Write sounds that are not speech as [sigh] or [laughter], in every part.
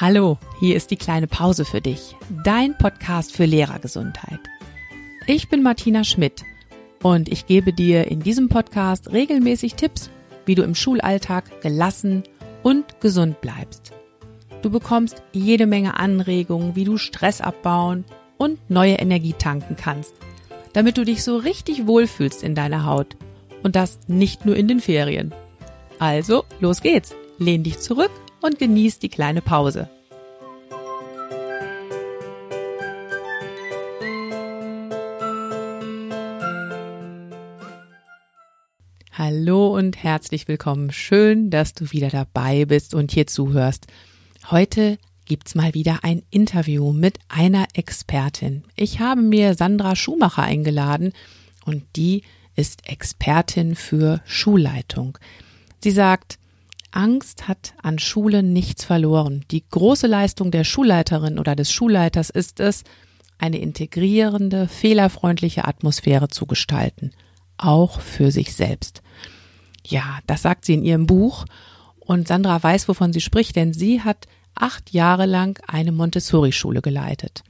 Hallo, hier ist die kleine Pause für dich, dein Podcast für Lehrergesundheit. Ich bin Martina Schmidt und ich gebe dir in diesem Podcast regelmäßig Tipps, wie du im Schulalltag gelassen und gesund bleibst. Du bekommst jede Menge Anregungen, wie du Stress abbauen und neue Energie tanken kannst, damit du dich so richtig wohlfühlst in deiner Haut und das nicht nur in den Ferien. Also, los geht's. Lehn dich zurück und genieß die kleine Pause. Hallo und herzlich willkommen. Schön, dass du wieder dabei bist und hier zuhörst. Heute gibt's mal wieder ein Interview mit einer Expertin. Ich habe mir Sandra Schumacher eingeladen und die ist Expertin für Schulleitung. Sie sagt, Angst hat an Schulen nichts verloren. Die große Leistung der Schulleiterin oder des Schulleiters ist es, eine integrierende, fehlerfreundliche Atmosphäre zu gestalten, auch für sich selbst. Ja, das sagt sie in ihrem Buch und Sandra weiß, wovon sie spricht, denn sie hat acht Jahre lang eine Montessori-Schule geleitet.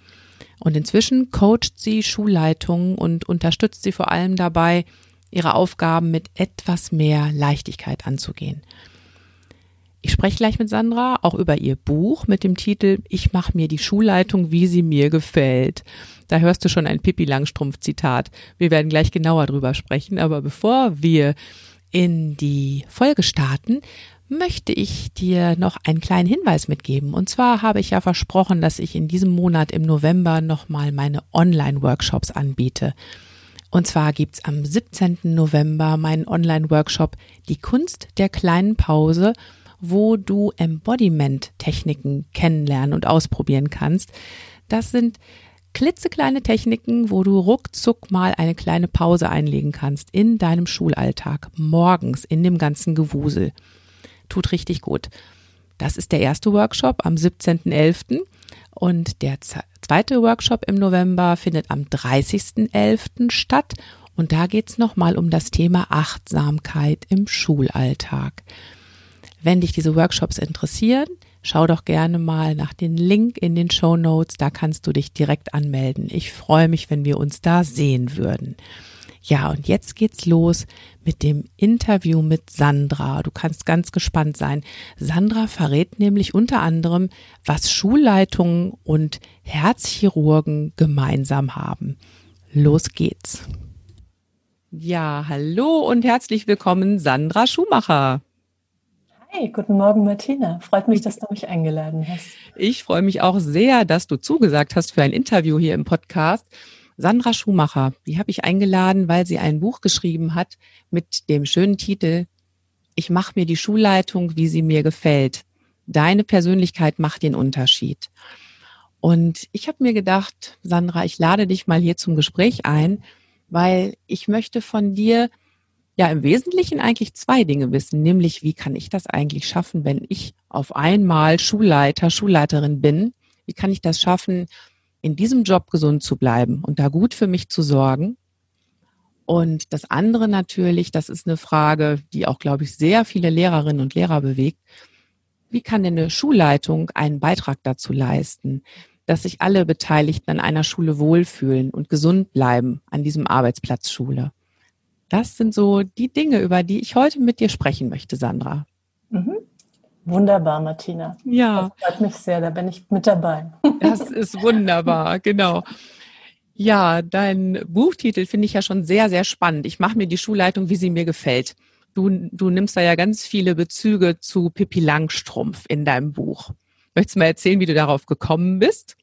Und inzwischen coacht sie Schulleitungen und unterstützt sie vor allem dabei, ihre Aufgaben mit etwas mehr Leichtigkeit anzugehen. Ich spreche gleich mit Sandra auch über ihr Buch mit dem Titel Ich mache mir die Schulleitung, wie sie mir gefällt. Da hörst du schon ein Pippi Langstrumpf Zitat. Wir werden gleich genauer drüber sprechen, aber bevor wir in die Folge starten, möchte ich dir noch einen kleinen Hinweis mitgeben. Und zwar habe ich ja versprochen, dass ich in diesem Monat im November nochmal meine Online-Workshops anbiete. Und zwar gibt's am 17. November meinen Online-Workshop Die Kunst der kleinen Pause wo du Embodiment-Techniken kennenlernen und ausprobieren kannst. Das sind klitzekleine Techniken, wo du ruckzuck mal eine kleine Pause einlegen kannst in deinem Schulalltag, morgens in dem ganzen Gewusel. Tut richtig gut. Das ist der erste Workshop am 17.11. und der zweite Workshop im November findet am 30.11. statt und da geht's nochmal um das Thema Achtsamkeit im Schulalltag. Wenn dich diese Workshops interessieren, schau doch gerne mal nach den Link in den Show Notes. Da kannst du dich direkt anmelden. Ich freue mich, wenn wir uns da sehen würden. Ja, und jetzt geht's los mit dem Interview mit Sandra. Du kannst ganz gespannt sein. Sandra verrät nämlich unter anderem, was Schulleitungen und Herzchirurgen gemeinsam haben. Los geht's. Ja, hallo und herzlich willkommen, Sandra Schumacher. Hey, guten Morgen, Martina. Freut mich, dass du mich eingeladen hast. Ich freue mich auch sehr, dass du zugesagt hast für ein Interview hier im Podcast. Sandra Schumacher, die habe ich eingeladen, weil sie ein Buch geschrieben hat mit dem schönen Titel Ich mache mir die Schulleitung, wie sie mir gefällt. Deine Persönlichkeit macht den Unterschied. Und ich habe mir gedacht, Sandra, ich lade dich mal hier zum Gespräch ein, weil ich möchte von dir ja im Wesentlichen eigentlich zwei Dinge wissen, nämlich wie kann ich das eigentlich schaffen, wenn ich auf einmal Schulleiter, Schulleiterin bin? Wie kann ich das schaffen, in diesem Job gesund zu bleiben und da gut für mich zu sorgen? Und das andere natürlich, das ist eine Frage, die auch, glaube ich, sehr viele Lehrerinnen und Lehrer bewegt. Wie kann denn eine Schulleitung einen Beitrag dazu leisten, dass sich alle Beteiligten an einer Schule wohlfühlen und gesund bleiben an diesem Arbeitsplatz Schule? Das sind so die Dinge, über die ich heute mit dir sprechen möchte, Sandra. Mhm. Wunderbar, Martina. Ja. Das freut mich sehr, da bin ich mit dabei. [laughs] Das ist wunderbar, genau. Ja, dein Buchtitel finde ich ja schon sehr, sehr spannend. Ich mache mir die Schulleitung, wie sie mir gefällt. Du, du nimmst da ja ganz viele Bezüge zu Pippi Langstrumpf in deinem Buch. Möchtest du mal erzählen, wie du darauf gekommen bist?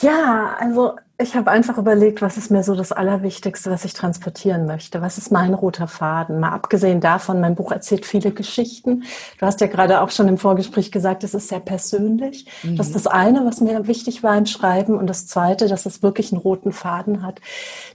Ja, also ich habe einfach überlegt, was ist mir so das Allerwichtigste, was ich transportieren möchte? Was ist mein roter Faden? Mal abgesehen davon, mein Buch erzählt viele Geschichten. Du hast ja gerade auch schon im Vorgespräch gesagt, es ist sehr persönlich. Mhm. Das ist das eine, was mir wichtig war im Schreiben. Und das zweite, dass es wirklich einen roten Faden hat,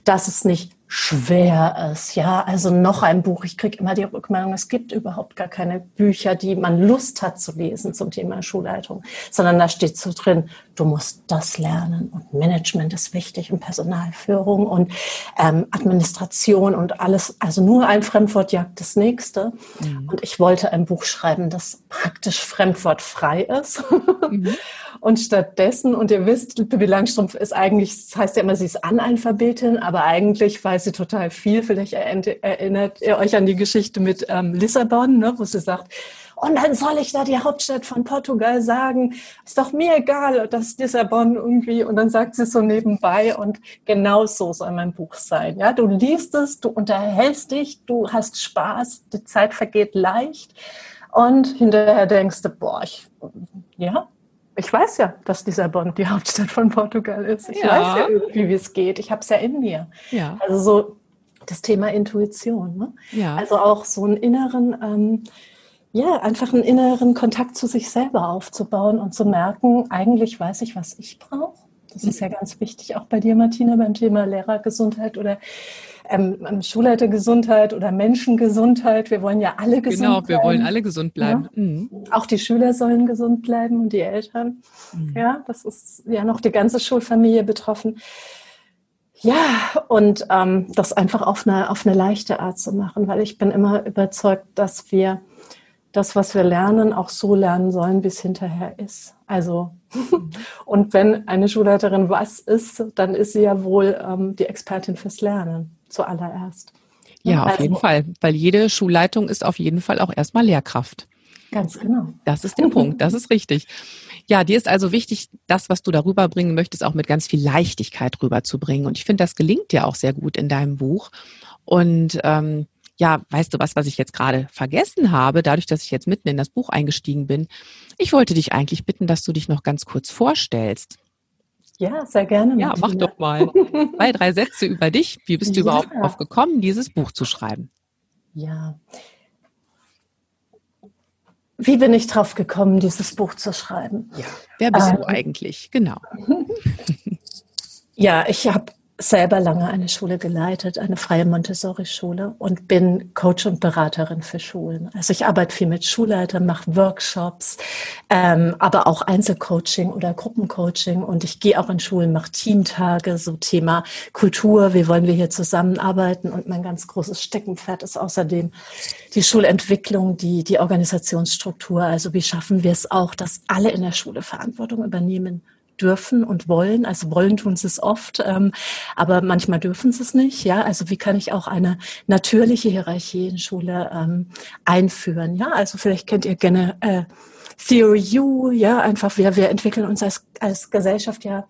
dass es nicht schwer ist. Ja, also noch ein Buch. Ich kriege immer die Rückmeldung, es gibt überhaupt gar keine Bücher, die man Lust hat zu lesen zum Thema Schulleitung, sondern da steht so drin, du musst das lernen und Management ist wichtig und Personalführung und ähm, Administration und alles. Also nur ein Fremdwort jagt das nächste. Mhm. Und ich wollte ein Buch schreiben, das praktisch fremdwortfrei ist. Mhm. [laughs] Und stattdessen, und ihr wisst, Pippi Langstrumpf ist eigentlich, das heißt ja immer, sie ist Analphabetin, aber eigentlich weiß sie total viel. Vielleicht erinnert ihr euch an die Geschichte mit ähm, Lissabon, ne, wo sie sagt, und dann soll ich da die Hauptstadt von Portugal sagen, ist doch mir egal, dass Lissabon irgendwie, und dann sagt sie so nebenbei und genau so soll mein Buch sein. Ja, du liest es, du unterhältst dich, du hast Spaß, die Zeit vergeht leicht und hinterher denkst du, boah, ich, ja, ich weiß ja, dass Lissabon die Hauptstadt von Portugal ist. Ich ja. weiß ja irgendwie, wie es geht. Ich habe es ja in mir. Ja. Also so das Thema Intuition. Ne? Ja. Also auch so einen inneren, ähm, ja, einfach einen inneren Kontakt zu sich selber aufzubauen und zu merken, eigentlich weiß ich, was ich brauche. Das ist ja mhm. ganz wichtig, auch bei dir, Martina, beim Thema Lehrergesundheit oder ähm, Schulleitergesundheit oder Menschengesundheit. Wir wollen ja alle gesund genau, bleiben. Genau, wir wollen alle gesund bleiben. Ja? Mhm. Auch die Schüler sollen gesund bleiben und die Eltern. Mhm. Ja, das ist ja noch die ganze Schulfamilie betroffen. Ja, und ähm, das einfach auf eine, auf eine leichte Art zu machen, weil ich bin immer überzeugt, dass wir das, was wir lernen, auch so lernen sollen, wie es hinterher ist. Also, [laughs] und wenn eine Schulleiterin was ist, dann ist sie ja wohl ähm, die Expertin fürs Lernen zuallererst. Ja, auf also, jeden Fall, weil jede Schulleitung ist auf jeden Fall auch erstmal Lehrkraft. Ganz genau. Das ist der [laughs] Punkt, das ist richtig. Ja, dir ist also wichtig, das, was du darüber bringen möchtest, auch mit ganz viel Leichtigkeit rüberzubringen. Und ich finde, das gelingt dir auch sehr gut in deinem Buch. Und ähm, ja, weißt du was, was ich jetzt gerade vergessen habe, dadurch, dass ich jetzt mitten in das Buch eingestiegen bin? Ich wollte dich eigentlich bitten, dass du dich noch ganz kurz vorstellst. Ja, sehr gerne. Ja, mach doch mal [laughs] zwei, drei Sätze über dich. Wie bist du ja. überhaupt darauf gekommen, dieses Buch zu schreiben? Ja. Wie bin ich drauf gekommen, dieses Buch zu schreiben? Ja. Wer bist ähm, du eigentlich? Genau. [laughs] ja, ich habe selber lange eine Schule geleitet, eine freie Montessori-Schule und bin Coach und Beraterin für Schulen. Also ich arbeite viel mit Schulleitern, mache Workshops, ähm, aber auch Einzelcoaching oder Gruppencoaching. Und ich gehe auch in Schulen, mache Teamtage, so Thema Kultur, wie wollen wir hier zusammenarbeiten? Und mein ganz großes Steckenpferd ist außerdem die Schulentwicklung, die, die Organisationsstruktur, also wie schaffen wir es auch, dass alle in der Schule Verantwortung übernehmen dürfen und wollen. Also wollen tun sie es oft, ähm, aber manchmal dürfen sie es nicht. Ja, also wie kann ich auch eine natürliche Hierarchie in Schule ähm, einführen? Ja, also vielleicht kennt ihr gerne äh, Theory U. Ja, einfach wir wir entwickeln uns als als Gesellschaft ja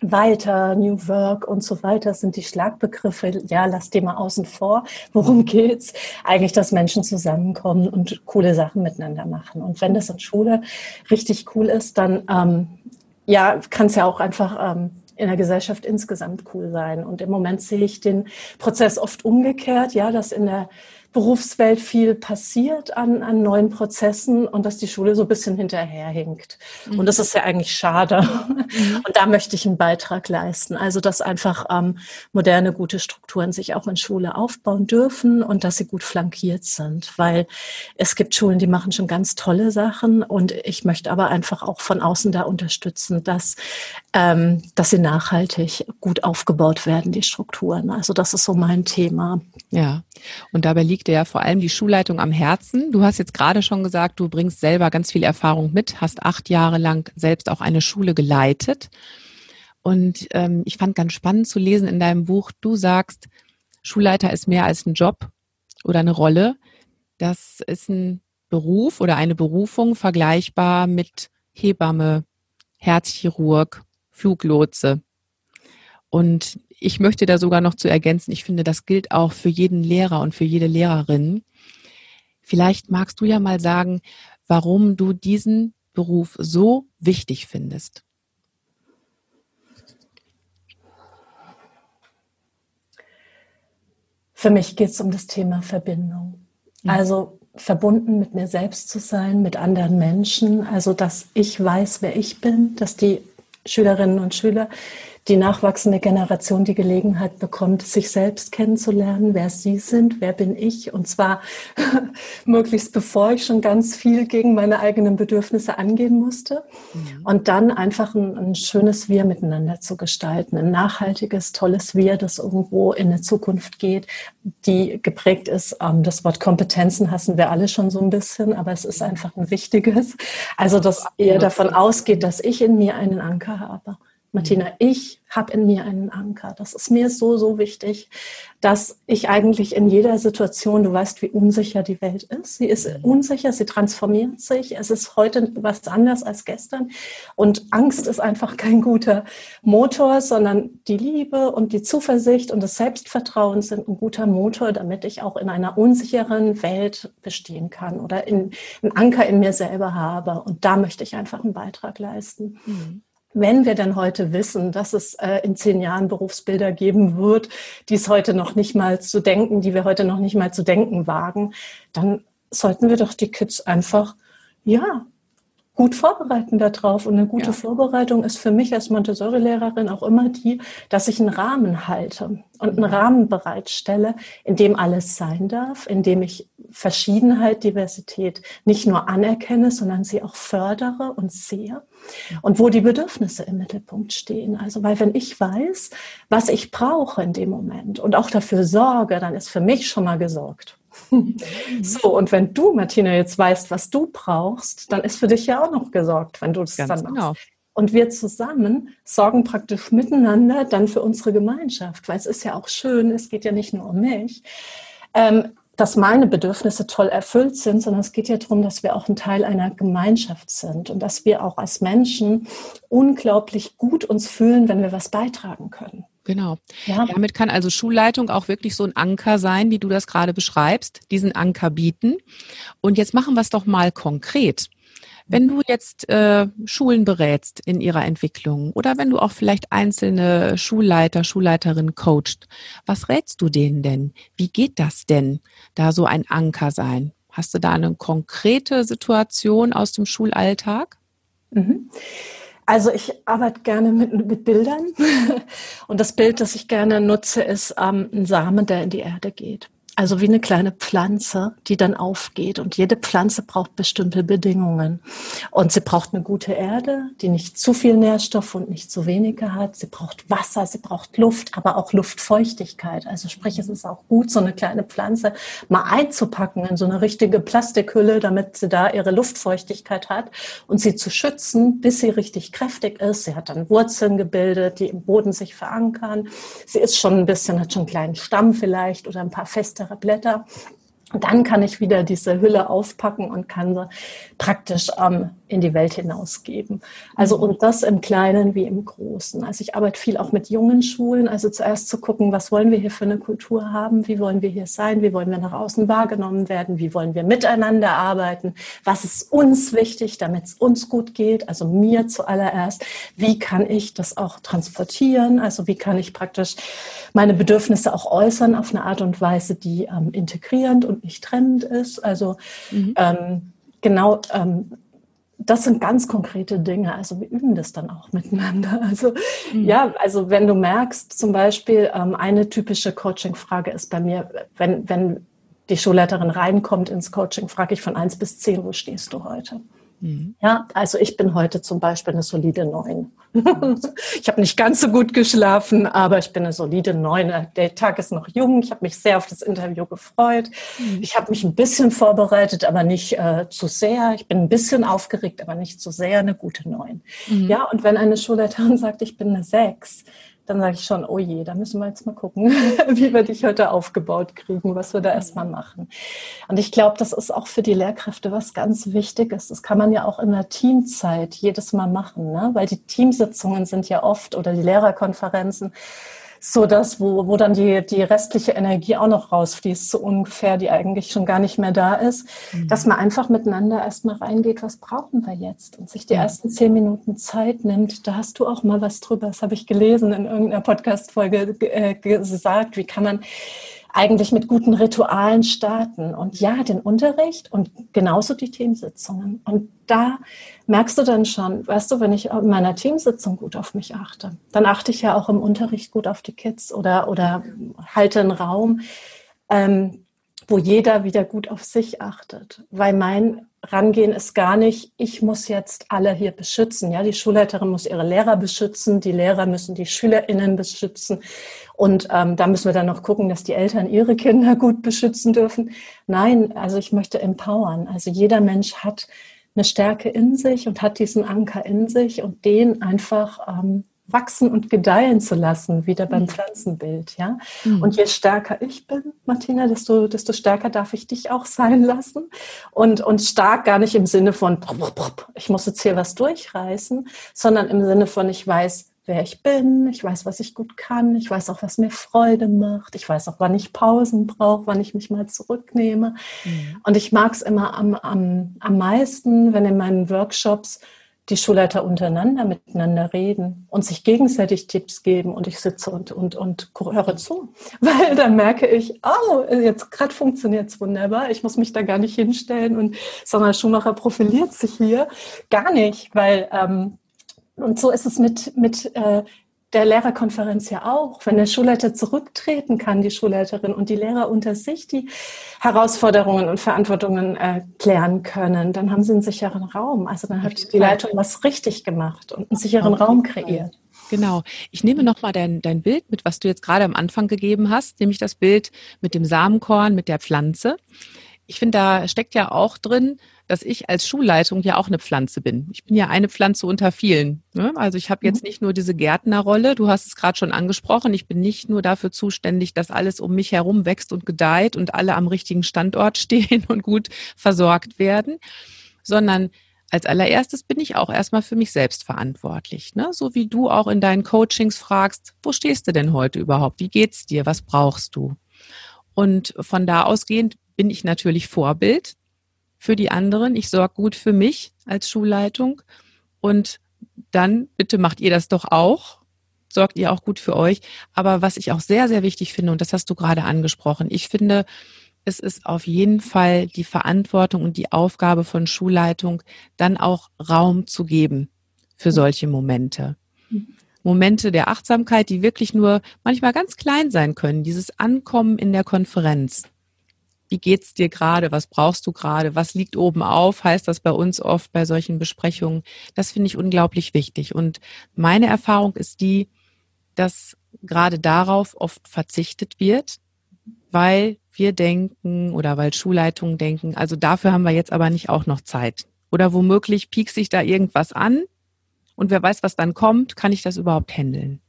weiter, New Work und so weiter sind die Schlagbegriffe. Ja, lass die mal außen vor. Worum geht's? Eigentlich, dass Menschen zusammenkommen und coole Sachen miteinander machen. Und wenn das in Schule richtig cool ist, dann ähm, ja, kann es ja auch einfach ähm, in der Gesellschaft insgesamt cool sein. Und im Moment sehe ich den Prozess oft umgekehrt, ja, dass in der Berufswelt viel passiert an, an neuen Prozessen und dass die Schule so ein bisschen hinterherhinkt. Mhm. Und das ist ja eigentlich schade. Mhm. Und da möchte ich einen Beitrag leisten. Also, dass einfach ähm, moderne, gute Strukturen sich auch in Schule aufbauen dürfen und dass sie gut flankiert sind. Weil es gibt Schulen, die machen schon ganz tolle Sachen und ich möchte aber einfach auch von außen da unterstützen, dass, ähm, dass sie nachhaltig gut aufgebaut werden, die Strukturen. Also, das ist so mein Thema. Ja. Und dabei liegt ja vor allem die Schulleitung am Herzen. Du hast jetzt gerade schon gesagt, du bringst selber ganz viel Erfahrung mit, hast acht Jahre lang selbst auch eine Schule geleitet. Und ähm, ich fand ganz spannend zu lesen in deinem Buch, du sagst, Schulleiter ist mehr als ein Job oder eine Rolle. Das ist ein Beruf oder eine Berufung vergleichbar mit Hebamme, Herzchirurg, Fluglotse. Und ich möchte da sogar noch zu ergänzen, ich finde, das gilt auch für jeden Lehrer und für jede Lehrerin. Vielleicht magst du ja mal sagen, warum du diesen Beruf so wichtig findest. Für mich geht es um das Thema Verbindung. Ja. Also verbunden mit mir selbst zu sein, mit anderen Menschen. Also dass ich weiß, wer ich bin, dass die Schülerinnen und Schüler die nachwachsende Generation die Gelegenheit bekommt, sich selbst kennenzulernen, wer sie sind, wer bin ich. Und zwar [laughs] möglichst bevor ich schon ganz viel gegen meine eigenen Bedürfnisse angehen musste. Mhm. Und dann einfach ein, ein schönes Wir miteinander zu gestalten, ein nachhaltiges, tolles Wir, das irgendwo in eine Zukunft geht, die geprägt ist. Ähm, das Wort Kompetenzen hassen wir alle schon so ein bisschen, aber es ist einfach ein wichtiges. Also, dass ihr davon ausgeht, dass ich in mir einen Anker habe. Martina, ich habe in mir einen Anker. Das ist mir so, so wichtig, dass ich eigentlich in jeder Situation, du weißt, wie unsicher die Welt ist. Sie ist mhm. unsicher, sie transformiert sich. Es ist heute was anders als gestern. Und Angst ist einfach kein guter Motor, sondern die Liebe und die Zuversicht und das Selbstvertrauen sind ein guter Motor, damit ich auch in einer unsicheren Welt bestehen kann oder in, einen Anker in mir selber habe. Und da möchte ich einfach einen Beitrag leisten. Mhm wenn wir denn heute wissen, dass es äh, in zehn Jahren Berufsbilder geben wird, die es heute noch nicht mal zu denken, die wir heute noch nicht mal zu denken wagen, dann sollten wir doch die Kids einfach, ja, gut vorbereiten darauf. Und eine gute ja. Vorbereitung ist für mich als Montessori-Lehrerin auch immer die, dass ich einen Rahmen halte und einen Rahmen bereitstelle, in dem alles sein darf, in dem ich Verschiedenheit, Diversität nicht nur anerkenne, sondern sie auch fördere und sehe. Und wo die Bedürfnisse im Mittelpunkt stehen. Also, weil wenn ich weiß, was ich brauche in dem Moment und auch dafür sorge, dann ist für mich schon mal gesorgt. So, und wenn du, Martina, jetzt weißt, was du brauchst, dann ist für dich ja auch noch gesorgt, wenn du das Ganz dann machst. Genau. Und wir zusammen sorgen praktisch miteinander dann für unsere Gemeinschaft, weil es ist ja auch schön, es geht ja nicht nur um mich, ähm, dass meine Bedürfnisse toll erfüllt sind, sondern es geht ja darum, dass wir auch ein Teil einer Gemeinschaft sind und dass wir auch als Menschen unglaublich gut uns fühlen, wenn wir was beitragen können. Genau. Ja. Damit kann also Schulleitung auch wirklich so ein Anker sein, wie du das gerade beschreibst, diesen Anker bieten. Und jetzt machen wir es doch mal konkret. Wenn du jetzt äh, Schulen berätst in ihrer Entwicklung oder wenn du auch vielleicht einzelne Schulleiter, Schulleiterinnen coachst, was rätst du denen denn? Wie geht das denn, da so ein Anker sein? Hast du da eine konkrete Situation aus dem Schulalltag? Mhm. Also ich arbeite gerne mit, mit Bildern [laughs] und das Bild, das ich gerne nutze, ist ähm, ein Samen, der in die Erde geht. Also wie eine kleine Pflanze, die dann aufgeht. Und jede Pflanze braucht bestimmte Bedingungen. Und sie braucht eine gute Erde, die nicht zu viel Nährstoff und nicht zu wenige hat. Sie braucht Wasser, sie braucht Luft, aber auch Luftfeuchtigkeit. Also sprich, es ist auch gut, so eine kleine Pflanze mal einzupacken in so eine richtige Plastikhülle, damit sie da ihre Luftfeuchtigkeit hat und sie zu schützen, bis sie richtig kräftig ist. Sie hat dann Wurzeln gebildet, die im Boden sich verankern. Sie ist schon ein bisschen, hat schon einen kleinen Stamm vielleicht oder ein paar feste kleinere Blätter. Dann kann ich wieder diese Hülle aufpacken und kann sie praktisch ähm, in die Welt hinausgeben. Also mhm. und das im Kleinen wie im Großen. Also ich arbeite viel auch mit jungen Schulen. Also zuerst zu gucken, was wollen wir hier für eine Kultur haben? Wie wollen wir hier sein? Wie wollen wir nach außen wahrgenommen werden? Wie wollen wir miteinander arbeiten? Was ist uns wichtig, damit es uns gut geht? Also mir zuallererst. Wie kann ich das auch transportieren? Also wie kann ich praktisch meine Bedürfnisse auch äußern auf eine Art und Weise, die ähm, integrierend und nicht trennend ist? Also mhm. ähm, genau ähm, das sind ganz konkrete Dinge. Also wir üben das dann auch miteinander. [laughs] Also mhm. ja, also wenn du merkst, zum Beispiel ähm, eine typische Coaching-Frage ist bei mir, wenn, wenn die Schulleiterin reinkommt ins Coaching, frage ich von eins bis zehn, wo stehst du heute? Mhm. Ja, also ich bin heute zum Beispiel eine solide Neun. [laughs] ich habe nicht ganz so gut geschlafen, aber ich bin eine solide Neun. Der Tag ist noch jung. Ich habe mich sehr auf das Interview gefreut. Mhm. Ich habe mich ein bisschen vorbereitet, aber nicht äh, zu sehr. Ich bin ein bisschen aufgeregt, aber nicht zu sehr. Eine gute Neun. Mhm. Ja, und wenn eine Schulleiterin [laughs] sagt, ich bin eine Sechs, dann sage ich schon, oh je, da müssen wir jetzt mal gucken, [laughs] wie wir dich heute aufgebaut kriegen, was wir da erstmal machen. Und ich glaube, das ist auch für die Lehrkräfte was ganz Wichtiges. Das kann man ja auch in der Teamzeit jedes Mal machen, ne? weil die Teamsitzungen sind ja oft oder die Lehrerkonferenzen so dass, wo, wo dann die, die restliche Energie auch noch rausfließt, so ungefähr, die eigentlich schon gar nicht mehr da ist, mhm. dass man einfach miteinander erstmal reingeht, was brauchen wir jetzt? Und sich die ja. ersten zehn Minuten Zeit nimmt, da hast du auch mal was drüber, das habe ich gelesen in irgendeiner Podcast-Folge äh, gesagt, wie kann man eigentlich mit guten Ritualen starten. Und ja, den Unterricht und genauso die Teamsitzungen. Und da merkst du dann schon, weißt du, wenn ich in meiner Teamsitzung gut auf mich achte, dann achte ich ja auch im Unterricht gut auf die Kids oder, oder halte einen Raum, ähm, wo jeder wieder gut auf sich achtet. Weil mein Rangehen ist gar nicht, ich muss jetzt alle hier beschützen. Ja, die Schulleiterin muss ihre Lehrer beschützen, die Lehrer müssen die SchülerInnen beschützen. Und ähm, da müssen wir dann noch gucken, dass die Eltern ihre Kinder gut beschützen dürfen. Nein, also ich möchte empowern. Also jeder Mensch hat eine Stärke in sich und hat diesen Anker in sich und den einfach ähm, wachsen und gedeihen zu lassen, wieder beim mhm. Pflanzenbild, ja. Mhm. Und je stärker ich bin, Martina, desto, desto stärker darf ich dich auch sein lassen. Und, und stark gar nicht im Sinne von, ich muss jetzt hier was durchreißen, sondern im Sinne von, ich weiß, wer ich bin, ich weiß, was ich gut kann, ich weiß auch, was mir Freude macht, ich weiß auch, wann ich Pausen brauche, wann ich mich mal zurücknehme. Mhm. Und ich mag es immer am, am, am meisten, wenn in meinen Workshops die Schulleiter untereinander miteinander reden und sich gegenseitig Tipps geben und ich sitze und, und, und höre zu. [laughs] Weil dann merke ich, oh, jetzt gerade funktioniert es wunderbar. Ich muss mich da gar nicht hinstellen und Sandra Schumacher profiliert sich hier. Gar nicht, weil ähm, und so ist es mit, mit äh, der Lehrerkonferenz ja auch, wenn der Schulleiter zurücktreten kann, die Schulleiterin und die Lehrer unter sich die Herausforderungen und Verantwortungen äh, klären können, dann haben sie einen sicheren Raum. Also dann hat die Leitung was richtig gemacht und einen sicheren Raum kreiert. Genau. Ich nehme nochmal dein, dein Bild mit, was du jetzt gerade am Anfang gegeben hast, nämlich das Bild mit dem Samenkorn, mit der Pflanze. Ich finde, da steckt ja auch drin, dass ich als Schulleitung ja auch eine Pflanze bin. Ich bin ja eine Pflanze unter vielen. Ne? Also ich habe jetzt mhm. nicht nur diese Gärtnerrolle, du hast es gerade schon angesprochen, ich bin nicht nur dafür zuständig, dass alles um mich herum wächst und gedeiht und alle am richtigen Standort [laughs] stehen und gut versorgt werden, sondern als allererstes bin ich auch erstmal für mich selbst verantwortlich. Ne? So wie du auch in deinen Coachings fragst, wo stehst du denn heute überhaupt? Wie geht's dir? Was brauchst du? Und von da ausgehend bin ich natürlich Vorbild für die anderen. Ich sorge gut für mich als Schulleitung. Und dann bitte macht ihr das doch auch. Sorgt ihr auch gut für euch. Aber was ich auch sehr, sehr wichtig finde, und das hast du gerade angesprochen, ich finde, es ist auf jeden Fall die Verantwortung und die Aufgabe von Schulleitung, dann auch Raum zu geben für solche Momente. Momente der Achtsamkeit, die wirklich nur manchmal ganz klein sein können. Dieses Ankommen in der Konferenz wie geht's dir gerade, was brauchst du gerade, was liegt oben auf, heißt das bei uns oft bei solchen Besprechungen. Das finde ich unglaublich wichtig. Und meine Erfahrung ist die, dass gerade darauf oft verzichtet wird, weil wir denken oder weil Schulleitungen denken, also dafür haben wir jetzt aber nicht auch noch Zeit. Oder womöglich piekt sich da irgendwas an und wer weiß, was dann kommt, kann ich das überhaupt handeln.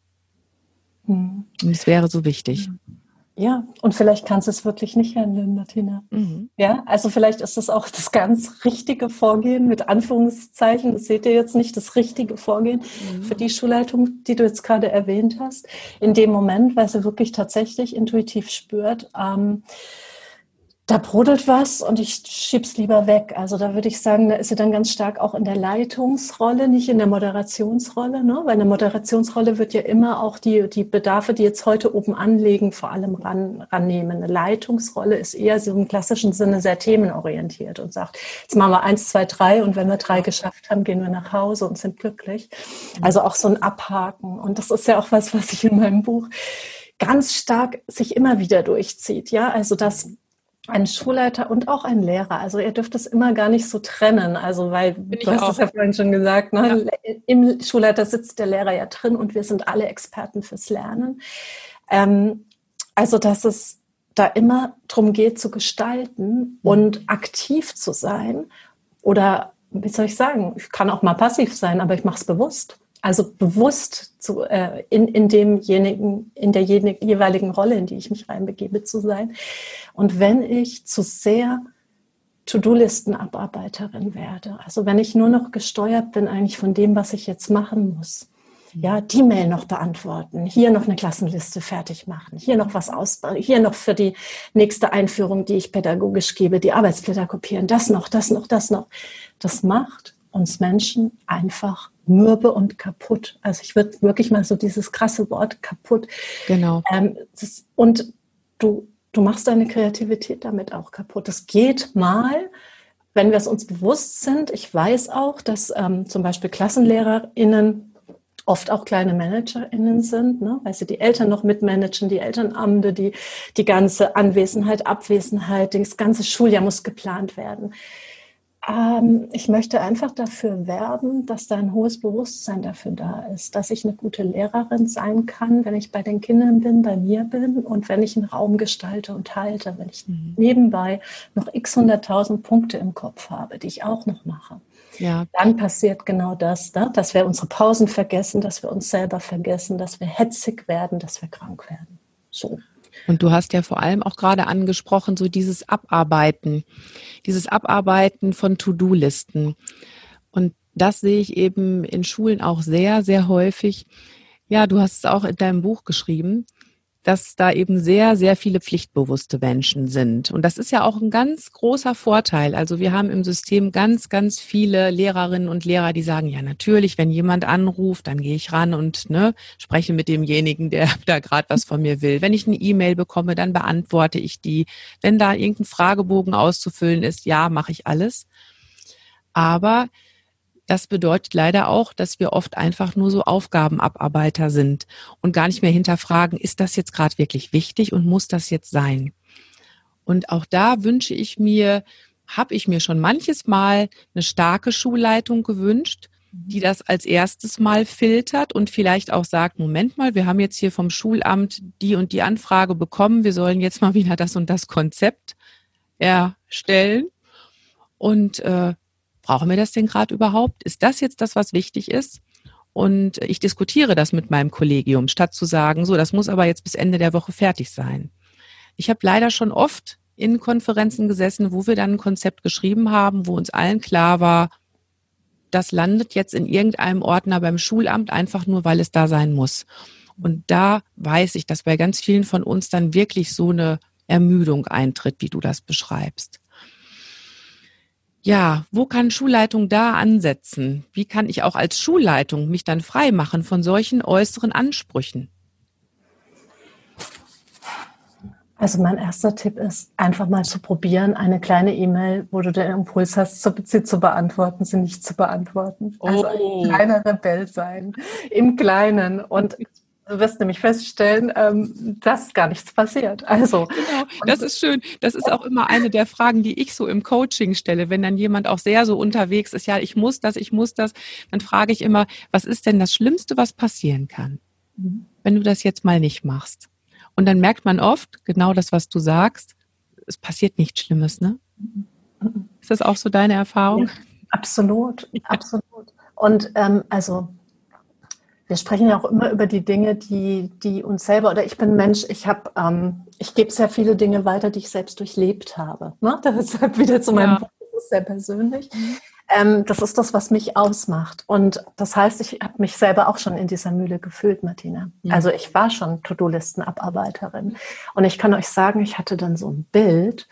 Hm. Und es wäre so wichtig. Hm. Ja, und vielleicht kannst du es wirklich nicht handeln, Martina. Mhm. Ja, also vielleicht ist das auch das ganz richtige Vorgehen mit Anführungszeichen. Das seht ihr jetzt nicht, das richtige Vorgehen mhm. für die Schulleitung, die du jetzt gerade erwähnt hast. In dem Moment, weil sie wirklich tatsächlich intuitiv spürt, ähm, da brodelt was und ich schieb's lieber weg. Also da würde ich sagen, da ist sie dann ganz stark auch in der Leitungsrolle, nicht in der Moderationsrolle, ne? weil in der Moderationsrolle wird ja immer auch die, die Bedarfe, die jetzt heute oben anlegen, vor allem ran, rannehmen. Eine Leitungsrolle ist eher so im klassischen Sinne sehr themenorientiert und sagt, jetzt machen wir eins, zwei, drei und wenn wir drei geschafft haben, gehen wir nach Hause und sind glücklich. Also auch so ein Abhaken. Und das ist ja auch was, was ich in meinem Buch ganz stark sich immer wieder durchzieht. Ja, also das ein Schulleiter und auch ein Lehrer. Also ihr dürft es immer gar nicht so trennen. Also weil Bin du hast es ja vorhin schon gesagt, ne? Ja. im Schulleiter sitzt der Lehrer ja drin und wir sind alle Experten fürs Lernen. Ähm, also dass es da immer darum geht zu gestalten und aktiv zu sein oder wie soll ich sagen, ich kann auch mal passiv sein, aber ich mache es bewusst also bewusst zu, äh, in, in demjenigen, in der jeweiligen Rolle, in die ich mich reinbegebe, zu sein. Und wenn ich zu sehr To-Do-Listen-Abarbeiterin werde, also wenn ich nur noch gesteuert bin eigentlich von dem, was ich jetzt machen muss, ja, die Mail noch beantworten, hier noch eine Klassenliste fertig machen, hier noch was ausbauen, hier noch für die nächste Einführung, die ich pädagogisch gebe, die Arbeitsblätter kopieren, das noch, das noch, das noch. Das macht uns Menschen einfach mürbe und kaputt. Also ich würde wirklich mal so dieses krasse Wort kaputt. Genau. Ähm, das, und du, du machst deine Kreativität damit auch kaputt. Es geht mal, wenn wir es uns bewusst sind. Ich weiß auch, dass ähm, zum Beispiel KlassenlehrerInnen oft auch kleine ManagerInnen sind, ne? weil sie die Eltern noch mitmanagen, die Elternamte, die, die ganze Anwesenheit, Abwesenheit, das ganze Schuljahr muss geplant werden. Ähm, ich möchte einfach dafür werben, dass da ein hohes Bewusstsein dafür da ist, dass ich eine gute Lehrerin sein kann, wenn ich bei den Kindern bin, bei mir bin und wenn ich einen Raum gestalte und halte, wenn ich mhm. nebenbei noch x hunderttausend Punkte im Kopf habe, die ich auch noch mache. Ja. Dann passiert genau das, ne? dass wir unsere Pausen vergessen, dass wir uns selber vergessen, dass wir hetzig werden, dass wir krank werden. So. Und du hast ja vor allem auch gerade angesprochen, so dieses Abarbeiten, dieses Abarbeiten von To-Do-Listen. Und das sehe ich eben in Schulen auch sehr, sehr häufig. Ja, du hast es auch in deinem Buch geschrieben dass da eben sehr, sehr viele pflichtbewusste Menschen sind. Und das ist ja auch ein ganz großer Vorteil. Also wir haben im System ganz, ganz viele Lehrerinnen und Lehrer, die sagen, ja natürlich, wenn jemand anruft, dann gehe ich ran und ne, spreche mit demjenigen, der [laughs] da gerade was von mir will. Wenn ich eine E-Mail bekomme, dann beantworte ich die. Wenn da irgendein Fragebogen auszufüllen ist, ja, mache ich alles. Aber das bedeutet leider auch, dass wir oft einfach nur so Aufgabenabarbeiter sind und gar nicht mehr hinterfragen, ist das jetzt gerade wirklich wichtig und muss das jetzt sein? Und auch da wünsche ich mir, habe ich mir schon manches Mal eine starke Schulleitung gewünscht, die das als erstes Mal filtert und vielleicht auch sagt, Moment mal, wir haben jetzt hier vom Schulamt die und die Anfrage bekommen, wir sollen jetzt mal [laughs] wieder das und das Konzept erstellen. Und äh, brauchen wir das denn gerade überhaupt? Ist das jetzt das, was wichtig ist? Und ich diskutiere das mit meinem Kollegium, statt zu sagen, so, das muss aber jetzt bis Ende der Woche fertig sein. Ich habe leider schon oft in Konferenzen gesessen, wo wir dann ein Konzept geschrieben haben, wo uns allen klar war, das landet jetzt in irgendeinem Ordner beim Schulamt einfach nur, weil es da sein muss. Und da weiß ich, dass bei ganz vielen von uns dann wirklich so eine Ermüdung eintritt, wie du das beschreibst. Ja, wo kann Schulleitung da ansetzen? Wie kann ich auch als Schulleitung mich dann frei machen von solchen äußeren Ansprüchen? Also mein erster Tipp ist, einfach mal zu probieren, eine kleine E-Mail, wo du den Impuls hast, sie zu beantworten, sie nicht zu beantworten. Also oh. ein kleiner Rebell sein, im Kleinen. Und [laughs] Du wirst nämlich feststellen, ähm, dass gar nichts passiert. Also genau, das ist schön. Das ist auch immer eine der Fragen, die ich so im Coaching stelle, wenn dann jemand auch sehr so unterwegs ist. Ja, ich muss das, ich muss das. Dann frage ich immer, was ist denn das Schlimmste, was passieren kann, mhm. wenn du das jetzt mal nicht machst? Und dann merkt man oft genau das, was du sagst. Es passiert nichts Schlimmes, ne? Mhm. Ist das auch so deine Erfahrung? Ja, absolut, absolut. Und ähm, also wir sprechen ja auch immer über die Dinge, die, die uns selber, oder ich bin Mensch, ich habe, ähm, ich gebe sehr viele Dinge weiter, die ich selbst durchlebt habe. Ne? Deshalb wieder zu meinem ja. Buch, das ist sehr persönlich. Mhm. Ähm, das ist das, was mich ausmacht. Und das heißt, ich habe mich selber auch schon in dieser Mühle gefühlt, Martina. Mhm. Also ich war schon To-Do-Listen-Abarbeiterin. Und ich kann euch sagen, ich hatte dann so ein Bild,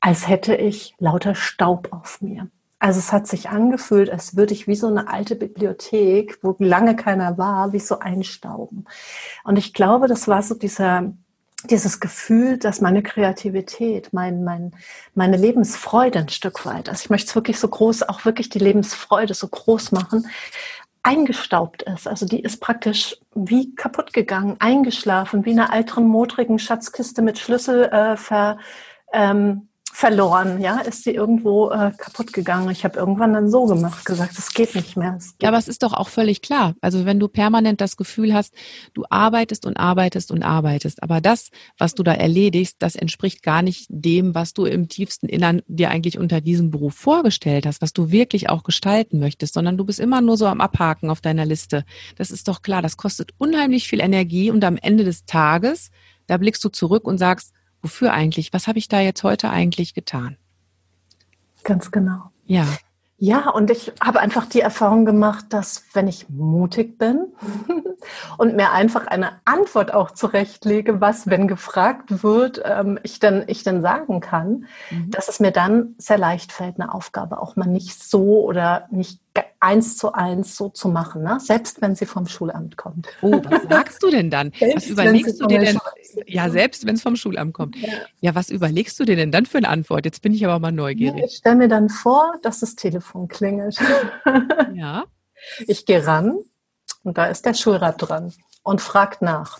als hätte ich lauter Staub auf mir. Also es hat sich angefühlt, als würde ich wie so eine alte Bibliothek, wo lange keiner war, wie so einstauben. Und ich glaube, das war so dieser, dieses Gefühl, dass meine Kreativität, mein, mein, meine Lebensfreude ein Stück weit, also ich möchte es wirklich so groß, auch wirklich die Lebensfreude so groß machen, eingestaubt ist. Also die ist praktisch wie kaputt gegangen, eingeschlafen, wie in einer alten, modrigen Schatzkiste mit Schlüssel äh, ver, ähm, verloren, ja, ist sie irgendwo äh, kaputt gegangen. Ich habe irgendwann dann so gemacht, gesagt, es geht nicht mehr. Ja, aber es ist doch auch völlig klar. Also wenn du permanent das Gefühl hast, du arbeitest und arbeitest und arbeitest, aber das, was du da erledigst, das entspricht gar nicht dem, was du im tiefsten Innern dir eigentlich unter diesem Beruf vorgestellt hast, was du wirklich auch gestalten möchtest, sondern du bist immer nur so am Abhaken auf deiner Liste. Das ist doch klar, das kostet unheimlich viel Energie und am Ende des Tages, da blickst du zurück und sagst, wofür eigentlich? Was habe ich da jetzt heute eigentlich getan? Ganz genau. Ja. Ja, und ich habe einfach die Erfahrung gemacht, dass wenn ich mutig bin [laughs] und mir einfach eine Antwort auch zurechtlege, was, wenn gefragt wird, ähm, ich, dann, ich dann sagen kann, mhm. dass es mir dann sehr leicht fällt, eine Aufgabe auch mal nicht so oder nicht eins zu eins so zu machen, ne? selbst wenn sie vom Schulamt kommt. Oh, was sagst du denn dann? [laughs] was überlegst du dir denn? Ja, selbst wenn es vom Schulamt kommt. Ja. ja. was überlegst du dir denn dann für eine Antwort? Jetzt bin ich aber mal neugierig. Ich stelle mir dann vor, dass das Telefon klingelt. [laughs] Ja. Ich gehe ran und da ist der Schulrat dran und fragt nach.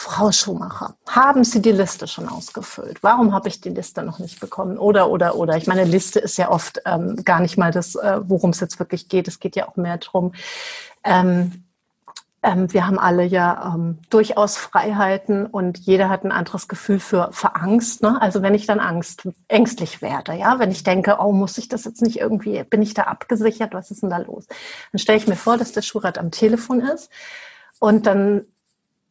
Frau Schumacher, haben Sie die Liste schon ausgefüllt? Warum habe ich die Liste noch nicht bekommen? Oder, oder, oder. Ich meine, Liste ist ja oft ähm, gar nicht mal das, äh, worum es jetzt wirklich geht. Es geht ja auch mehr darum, ähm, ähm, wir haben alle ja ähm, durchaus Freiheiten und jeder hat ein anderes Gefühl für, für Angst. Ne? Also wenn ich dann Angst, ängstlich werde, ja, wenn ich denke, oh, muss ich das jetzt nicht irgendwie, bin ich da abgesichert, was ist denn da los? Dann stelle ich mir vor, dass der Schulrat am Telefon ist und dann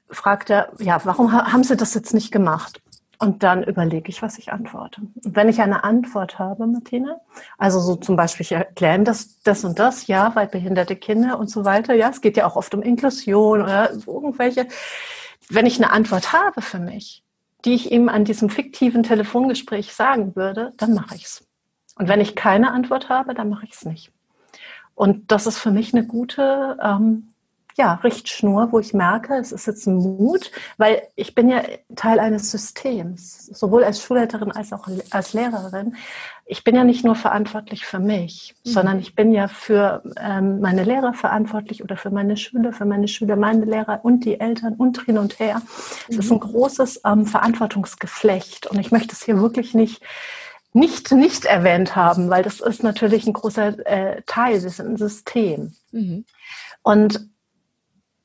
fragt er, ja, warum haben Sie das jetzt nicht gemacht? Und dann überlege ich, was ich antworte. Und wenn ich eine Antwort habe, Martina, also so zum Beispiel, ich erkläre das, das und das, ja, weil behinderte Kinder und so weiter, ja, es geht ja auch oft um Inklusion oder irgendwelche. Wenn ich eine Antwort habe für mich, die ich ihm an diesem fiktiven Telefongespräch sagen würde, dann mache ich es. Und wenn ich keine Antwort habe, dann mache ich es nicht. Und das ist für mich eine gute ähm, ja, Richtschnur, wo ich merke, es ist jetzt ein Mut, weil ich bin ja Teil eines Systems, sowohl als Schulleiterin als auch als Lehrerin. Ich bin ja nicht nur verantwortlich für mich, mhm. sondern ich bin ja für ähm, meine Lehrer verantwortlich oder für meine Schüler, für meine Schüler, meine Lehrer und die Eltern und hin und her. Es mhm. ist ein großes ähm, Verantwortungsgeflecht und ich möchte es hier wirklich nicht nicht, nicht erwähnt haben, weil das ist natürlich ein großer äh, Teil, wir sind ein System. Mhm. Und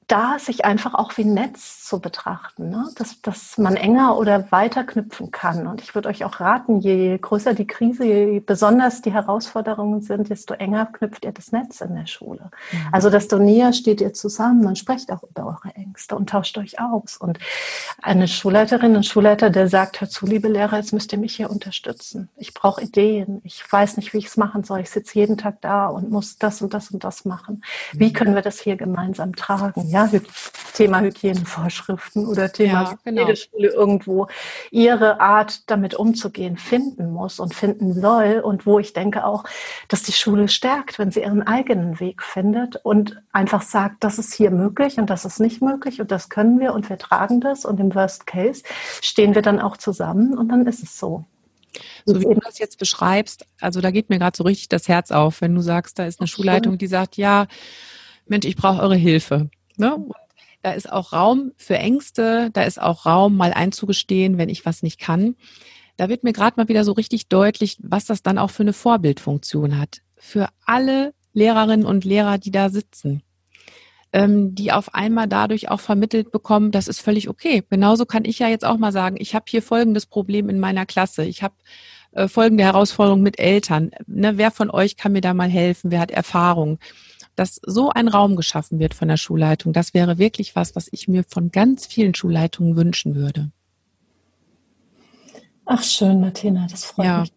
da sich einfach auch wie ein Netz zu betrachten, ne? dass, dass man enger oder weiter knüpfen kann. Und ich würde euch auch raten, je größer die Krise, je besonders die Herausforderungen sind, desto enger knüpft ihr das Netz in der Schule. Mhm. Also desto näher steht ihr zusammen und sprecht auch über eure Ängste und tauscht euch aus. Und eine Schulleiterin, ein Schulleiter, der sagt, hör zu, liebe Lehrer, jetzt müsst ihr mich hier unterstützen. Ich brauche Ideen. Ich weiß nicht, wie ich es machen soll. Ich sitze jeden Tag da und muss das und das und das machen. Wie mhm. können wir das hier gemeinsam tragen? Ja, Thema Hygienevorschriften oder Thema, ja, genau. jede Schule irgendwo ihre Art damit umzugehen finden muss und finden soll und wo ich denke auch, dass die Schule stärkt, wenn sie ihren eigenen Weg findet und einfach sagt, das ist hier möglich und das ist nicht möglich und das können wir und wir tragen das und im Worst Case stehen wir dann auch zusammen und dann ist es so. So wie du das jetzt beschreibst, also da geht mir gerade so richtig das Herz auf, wenn du sagst, da ist eine Schulleitung, die sagt, ja, Mensch, ich brauche eure Hilfe. Ne? Da ist auch Raum für Ängste, da ist auch Raum, mal einzugestehen, wenn ich was nicht kann. Da wird mir gerade mal wieder so richtig deutlich, was das dann auch für eine Vorbildfunktion hat. Für alle Lehrerinnen und Lehrer, die da sitzen, ähm, die auf einmal dadurch auch vermittelt bekommen, das ist völlig okay. Genauso kann ich ja jetzt auch mal sagen, ich habe hier folgendes Problem in meiner Klasse. Ich habe äh, folgende Herausforderung mit Eltern. Ne, wer von euch kann mir da mal helfen? Wer hat Erfahrung? Dass so ein Raum geschaffen wird von der Schulleitung, das wäre wirklich was, was ich mir von ganz vielen Schulleitungen wünschen würde. Ach schön, Martina, das freut ja. mich.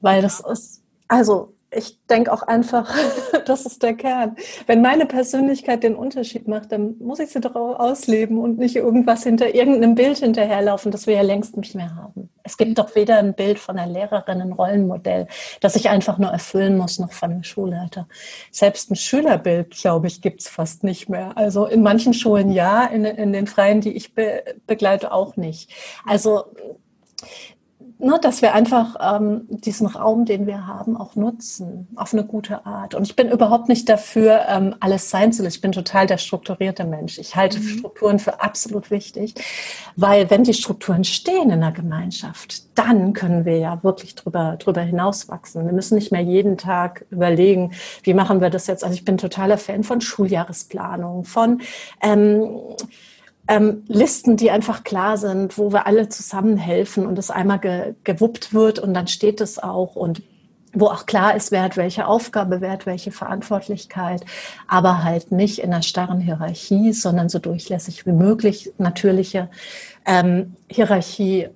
Weil das ist, also ich denke auch einfach, [laughs] das ist der Kern. Wenn meine Persönlichkeit den Unterschied macht, dann muss ich sie doch ausleben und nicht irgendwas hinter irgendeinem Bild hinterherlaufen, das wir ja längst nicht mehr haben. Es gibt doch weder ein Bild von einer Lehrerin, ein Rollenmodell, das ich einfach nur erfüllen muss, noch von einem Schulleiter. Selbst ein Schülerbild, glaube ich, gibt es fast nicht mehr. Also in manchen Schulen ja, in, in den Freien, die ich be begleite, auch nicht. Also ne, dass wir einfach ähm, diesen Raum, den wir haben, auch nutzen, auf eine gute Art. Und ich bin überhaupt nicht dafür, ähm, alles sein zu lassen. Ich bin total der strukturierte Mensch. Ich halte mhm. Strukturen für absolut wichtig, weil wenn die Strukturen stehen in der Gemeinschaft, dann können wir ja wirklich drüber, drüber hinauswachsen. Wir müssen nicht mehr jeden Tag überlegen, wie machen wir das jetzt. Also ich bin totaler Fan von Schuljahresplanung, von ähm, ähm, Listen, die einfach klar sind, wo wir alle zusammen helfen und es einmal ge gewuppt wird und dann steht es auch und wo auch klar ist, wer hat welche Aufgabe, wer hat welche Verantwortlichkeit, aber halt nicht in einer starren Hierarchie, sondern so durchlässig wie möglich. Natürliche ähm, Hierarchie,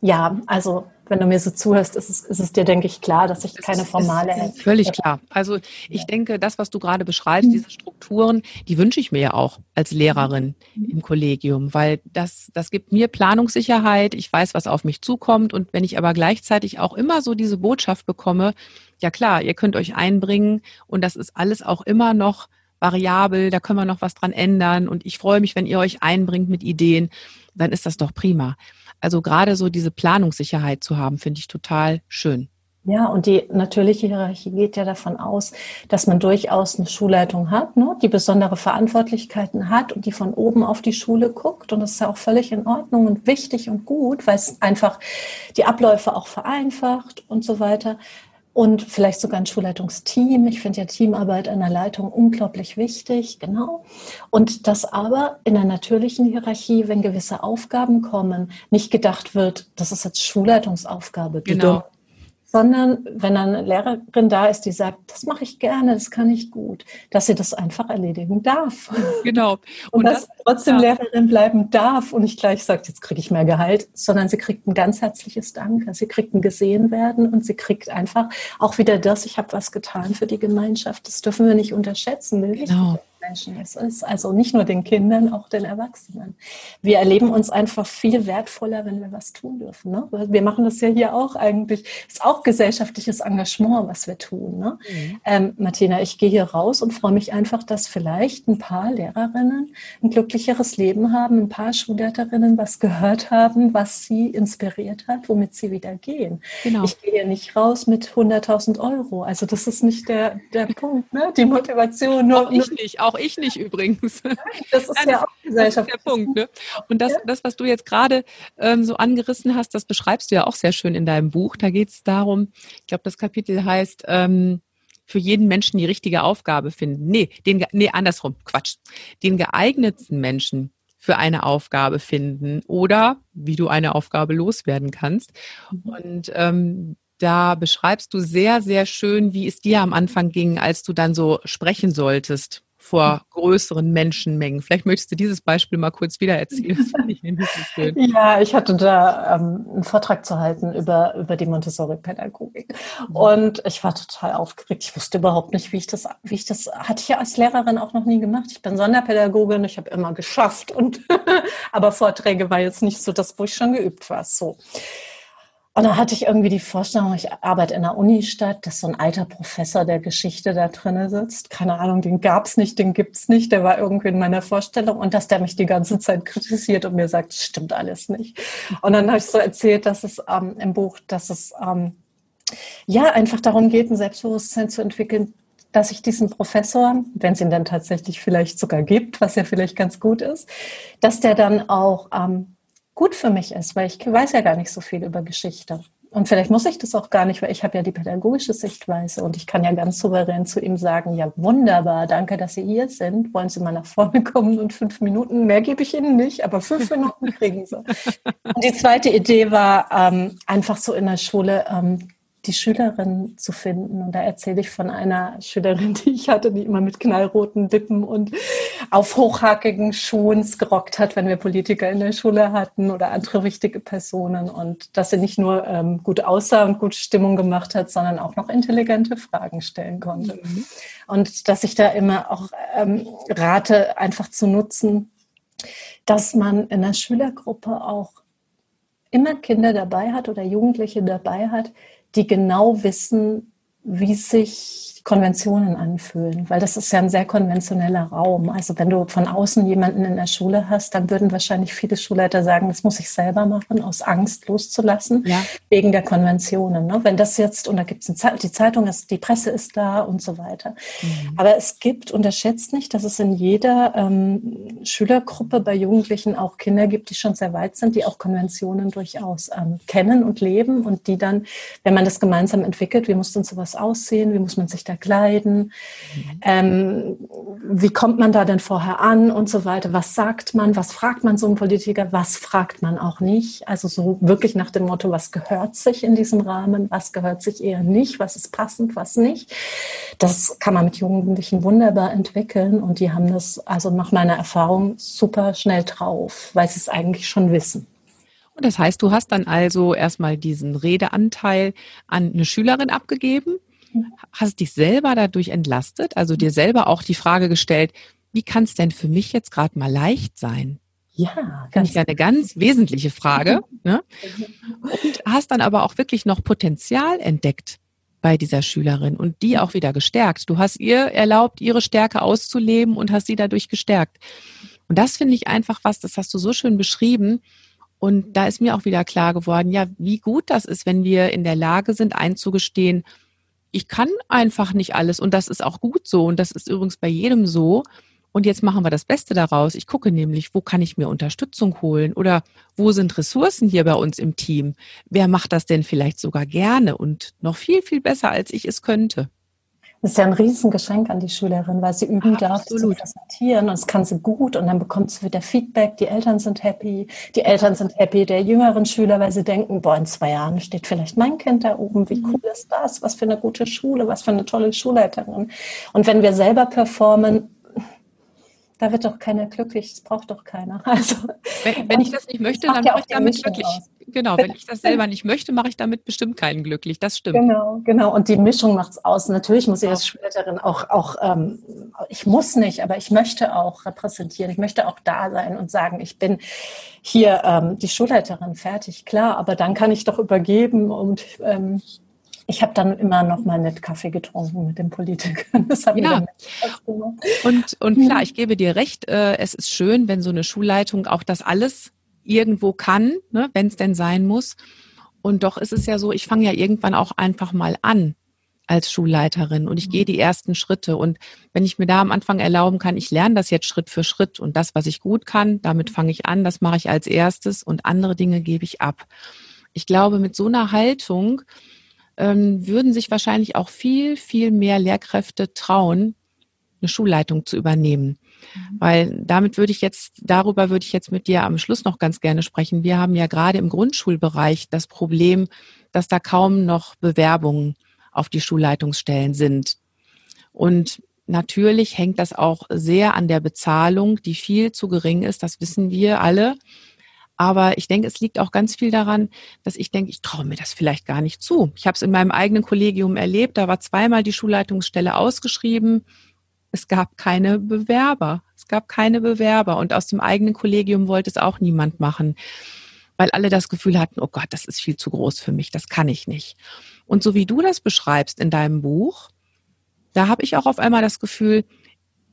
ja, also wenn du mir so zuhörst, ist es, ist es dir, denke ich, klar, dass ich keine formale. Ist völlig klar. Also ich ja. denke, das, was du gerade beschreibst, diese Strukturen, die wünsche ich mir ja auch als Lehrerin mhm. im Kollegium, weil das, das gibt mir Planungssicherheit. Ich weiß, was auf mich zukommt. Und wenn ich aber gleichzeitig auch immer so diese Botschaft bekomme, ja klar, ihr könnt euch einbringen und das ist alles auch immer noch variabel, da können wir noch was dran ändern und ich freue mich, wenn ihr euch einbringt mit Ideen, dann ist das doch prima. Also gerade so diese Planungssicherheit zu haben, finde ich total schön. Ja, und die natürliche Hierarchie geht ja davon aus, dass man durchaus eine Schulleitung hat, ne, die besondere Verantwortlichkeiten hat und die von oben auf die Schule guckt. Und das ist ja auch völlig in Ordnung und wichtig und gut, weil es einfach die Abläufe auch vereinfacht und so weiter und vielleicht sogar ein Schulleitungsteam. Ich finde ja Teamarbeit einer Leitung unglaublich wichtig, genau. Und dass aber in der natürlichen Hierarchie, wenn gewisse Aufgaben kommen, nicht gedacht wird, das ist jetzt Schulleitungsaufgabe. Genau sondern wenn eine Lehrerin da ist, die sagt, das mache ich gerne, das kann ich gut, dass sie das einfach erledigen darf. Genau. [laughs] Und, und dass das, trotzdem ja. Lehrerin bleiben darf und nicht gleich sagt, jetzt kriege ich mehr Gehalt, sondern sie kriegt ein ganz herzliches Danke. Sie kriegt ein gesehen werden und sie kriegt einfach auch wieder das, ich habe was getan für die Gemeinschaft. Das dürfen wir nicht unterschätzen. Genau. Menschen es ist. Also nicht nur den Kindern, auch den Erwachsenen. Wir erleben uns einfach viel wertvoller, wenn wir was tun dürfen. Ne? Wir machen das ja hier auch eigentlich. Ist auch gesellschaftliches Engagement, was wir tun. Ne? Mhm. Ähm, Martina, ich gehe hier raus und freue mich einfach, dass vielleicht ein paar Lehrerinnen ein glücklicheres Leben haben, ein paar Schulleiterinnen was gehört haben, was sie inspiriert hat, womit sie wieder gehen. Genau. Ich gehe hier nicht raus mit 100.000 Euro. Also das ist nicht der, der Punkt, ne? die Motivation. Nur, auch ich nicht, auch auch ich nicht übrigens. [laughs] Das ist ja auch Gesellschaft. der Punkt. Ne? Und das, das, was du jetzt gerade ähm, so angerissen hast, das beschreibst du ja auch sehr schön in deinem Buch. Da geht es darum, ich glaube, das Kapitel heißt, ähm, für jeden Menschen die richtige Aufgabe finden. Nee, den, nee, andersrum, Quatsch. Den geeignetsten Menschen für eine Aufgabe finden oder wie du eine Aufgabe loswerden kannst. Mhm. Und ähm, da beschreibst du sehr, sehr schön, wie es dir am Anfang ging, als du dann so sprechen solltest vor größeren Menschenmengen. Vielleicht möchtest du dieses Beispiel mal kurz wieder erzählen. Das ich [laughs] nämlich schön. Ja, ich hatte da ähm, einen Vortrag zu halten über, über die Montessori-Pädagogik. Mhm. Und ich war total aufgeregt. Ich wusste überhaupt nicht, wie ich das, wie ich das, hatte ich ja als Lehrerin auch noch nie gemacht. Ich bin Sonderpädagogin, ich habe immer geschafft und, [laughs] aber Vorträge war jetzt nicht so das, wo ich schon geübt war. So. Und dann hatte ich irgendwie die Vorstellung, ich arbeite in einer Unistadt, dass so ein alter Professor der Geschichte da drinne sitzt. Keine Ahnung, den gab's nicht, den gibt's nicht, der war irgendwie in meiner Vorstellung und dass der mich die ganze Zeit kritisiert und mir sagt, das stimmt alles nicht. Und dann habe ich so erzählt, dass es ähm, im Buch, dass es ähm, ja einfach darum geht, ein Selbstbewusstsein zu entwickeln, dass ich diesen Professor, wenn es ihn dann tatsächlich vielleicht sogar gibt, was ja vielleicht ganz gut ist, dass der dann auch ähm, gut für mich ist, weil ich weiß ja gar nicht so viel über Geschichte. Und vielleicht muss ich das auch gar nicht, weil ich habe ja die pädagogische Sichtweise und ich kann ja ganz souverän zu ihm sagen, ja wunderbar, danke, dass Sie hier sind. Wollen Sie mal nach vorne kommen und fünf Minuten, mehr gebe ich Ihnen nicht, aber fünf Minuten [laughs] kriegen Sie. Und die zweite Idee war ähm, einfach so in der Schule ähm, die Schülerin zu finden. Und da erzähle ich von einer Schülerin, [laughs] die ich hatte, die immer mit knallroten Lippen und auf hochhackigen Schuhen gerockt hat, wenn wir Politiker in der Schule hatten oder andere wichtige Personen. Und dass sie nicht nur ähm, gut aussah und gute Stimmung gemacht hat, sondern auch noch intelligente Fragen stellen konnte. Mhm. Und dass ich da immer auch ähm, rate, einfach zu nutzen, dass man in der Schülergruppe auch immer Kinder dabei hat oder Jugendliche dabei hat, die genau wissen, wie sich Konventionen anfühlen, weil das ist ja ein sehr konventioneller Raum. Also wenn du von außen jemanden in der Schule hast, dann würden wahrscheinlich viele Schulleiter sagen, das muss ich selber machen, aus Angst loszulassen, ja. wegen der Konventionen. Ne? Wenn das jetzt, und da gibt es die Zeitung, die Presse ist da und so weiter. Mhm. Aber es gibt, unterschätzt nicht, dass es in jeder ähm, Schülergruppe bei Jugendlichen auch Kinder gibt, die schon sehr weit sind, die auch Konventionen durchaus ähm, kennen und leben und die dann, wenn man das gemeinsam entwickelt, wie muss denn sowas aussehen, wie muss man sich da verkleiden? Mhm. Ähm, wie kommt man da denn vorher an und so weiter? Was sagt man? Was fragt man so einen Politiker? Was fragt man auch nicht? Also so wirklich nach dem Motto, was gehört sich in diesem Rahmen? Was gehört sich eher nicht? Was ist passend? Was nicht? Das kann man mit Jugendlichen wunderbar entwickeln und die haben das also nach meiner Erfahrung super schnell drauf, weil sie es eigentlich schon wissen. Und das heißt, du hast dann also erstmal diesen Redeanteil an eine Schülerin abgegeben, hast dich selber dadurch entlastet, also dir selber auch die Frage gestellt, wie kann es denn für mich jetzt gerade mal leicht sein? Ja, ganz ich eine ganz wesentliche Frage. [laughs] Ne? Und hast dann aber auch wirklich noch Potenzial entdeckt bei dieser Schülerin und die auch wieder gestärkt. Du hast ihr erlaubt, ihre Stärke auszuleben und hast sie dadurch gestärkt. Und das finde ich einfach was, das hast du so schön beschrieben. Und da ist mir auch wieder klar geworden, ja, wie gut das ist, wenn wir in der Lage sind, einzugestehen, ich kann einfach nicht alles und das ist auch gut so und das ist übrigens bei jedem so. Und jetzt machen wir das Beste daraus. Ich gucke nämlich, wo kann ich mir Unterstützung holen oder wo sind Ressourcen hier bei uns im Team? Wer macht das denn vielleicht sogar gerne und noch viel, viel besser, als ich es könnte? Das ist ja ein Riesengeschenk an die Schülerin, weil sie üben darf, Absolut. zu präsentieren und das kann sie gut und dann bekommt sie wieder Feedback. Die Eltern sind happy, die Eltern sind happy der jüngeren Schüler, weil sie denken, boah, in zwei Jahren steht vielleicht mein Kind da oben. Wie cool ist das? Was für eine gute Schule, was für eine tolle Schulleiterin. Und wenn wir selber performen, da wird doch keiner glücklich, das braucht doch keiner. [laughs] Also, wenn, wenn ich das nicht möchte, dann mache ich damit glücklich. Aus. Genau, wenn ich das selber nicht möchte, mache ich damit bestimmt keinen glücklich. Das stimmt. Genau, genau. Und die Mischung macht es aus. Natürlich muss ich als Schulleiterin auch, auch ähm, ich muss nicht, aber ich möchte auch repräsentieren. Ich möchte auch da sein und sagen, ich bin hier ähm, die Schulleiterin fertig, klar. Aber dann kann ich doch übergeben und ähm, ich habe dann immer noch mal nett Kaffee getrunken mit den Politikern. Das hat ja. Und, und klar, ich gebe dir recht, äh, es ist schön, wenn so eine Schulleitung auch das alles irgendwo kann, ne, wenn es denn sein muss. Und doch ist es ja so, ich fange ja irgendwann auch einfach mal an als Schulleiterin und ich gehe die ersten Schritte. Und wenn ich mir da am Anfang erlauben kann, ich lerne das jetzt Schritt für Schritt und das, was ich gut kann, damit fange ich an, das mache ich als erstes und andere Dinge gebe ich ab. Ich glaube, mit so einer Haltung ähm, würden sich wahrscheinlich auch viel, viel mehr Lehrkräfte trauen, eine Schulleitung zu übernehmen. Mhm. Weil damit würde ich jetzt, darüber würde ich jetzt mit dir am Schluss noch ganz gerne sprechen. Wir haben ja gerade im Grundschulbereich das Problem, dass da kaum noch Bewerbungen auf die Schulleitungsstellen sind. Und natürlich hängt das auch sehr an der Bezahlung, die viel zu gering ist. Das wissen wir alle. Aber ich denke, es liegt auch ganz viel daran, dass ich denke, ich traue mir das vielleicht gar nicht zu. Ich habe es in meinem eigenen Kollegium erlebt. Da war zweimal die Schulleitungsstelle ausgeschrieben. Es gab keine Bewerber. Es gab keine Bewerber. Und aus dem eigenen Kollegium wollte es auch niemand machen, weil alle das Gefühl hatten, oh Gott, das ist viel zu groß für mich. Das kann ich nicht. Und so wie du das beschreibst in deinem Buch, da habe ich auch auf einmal das Gefühl,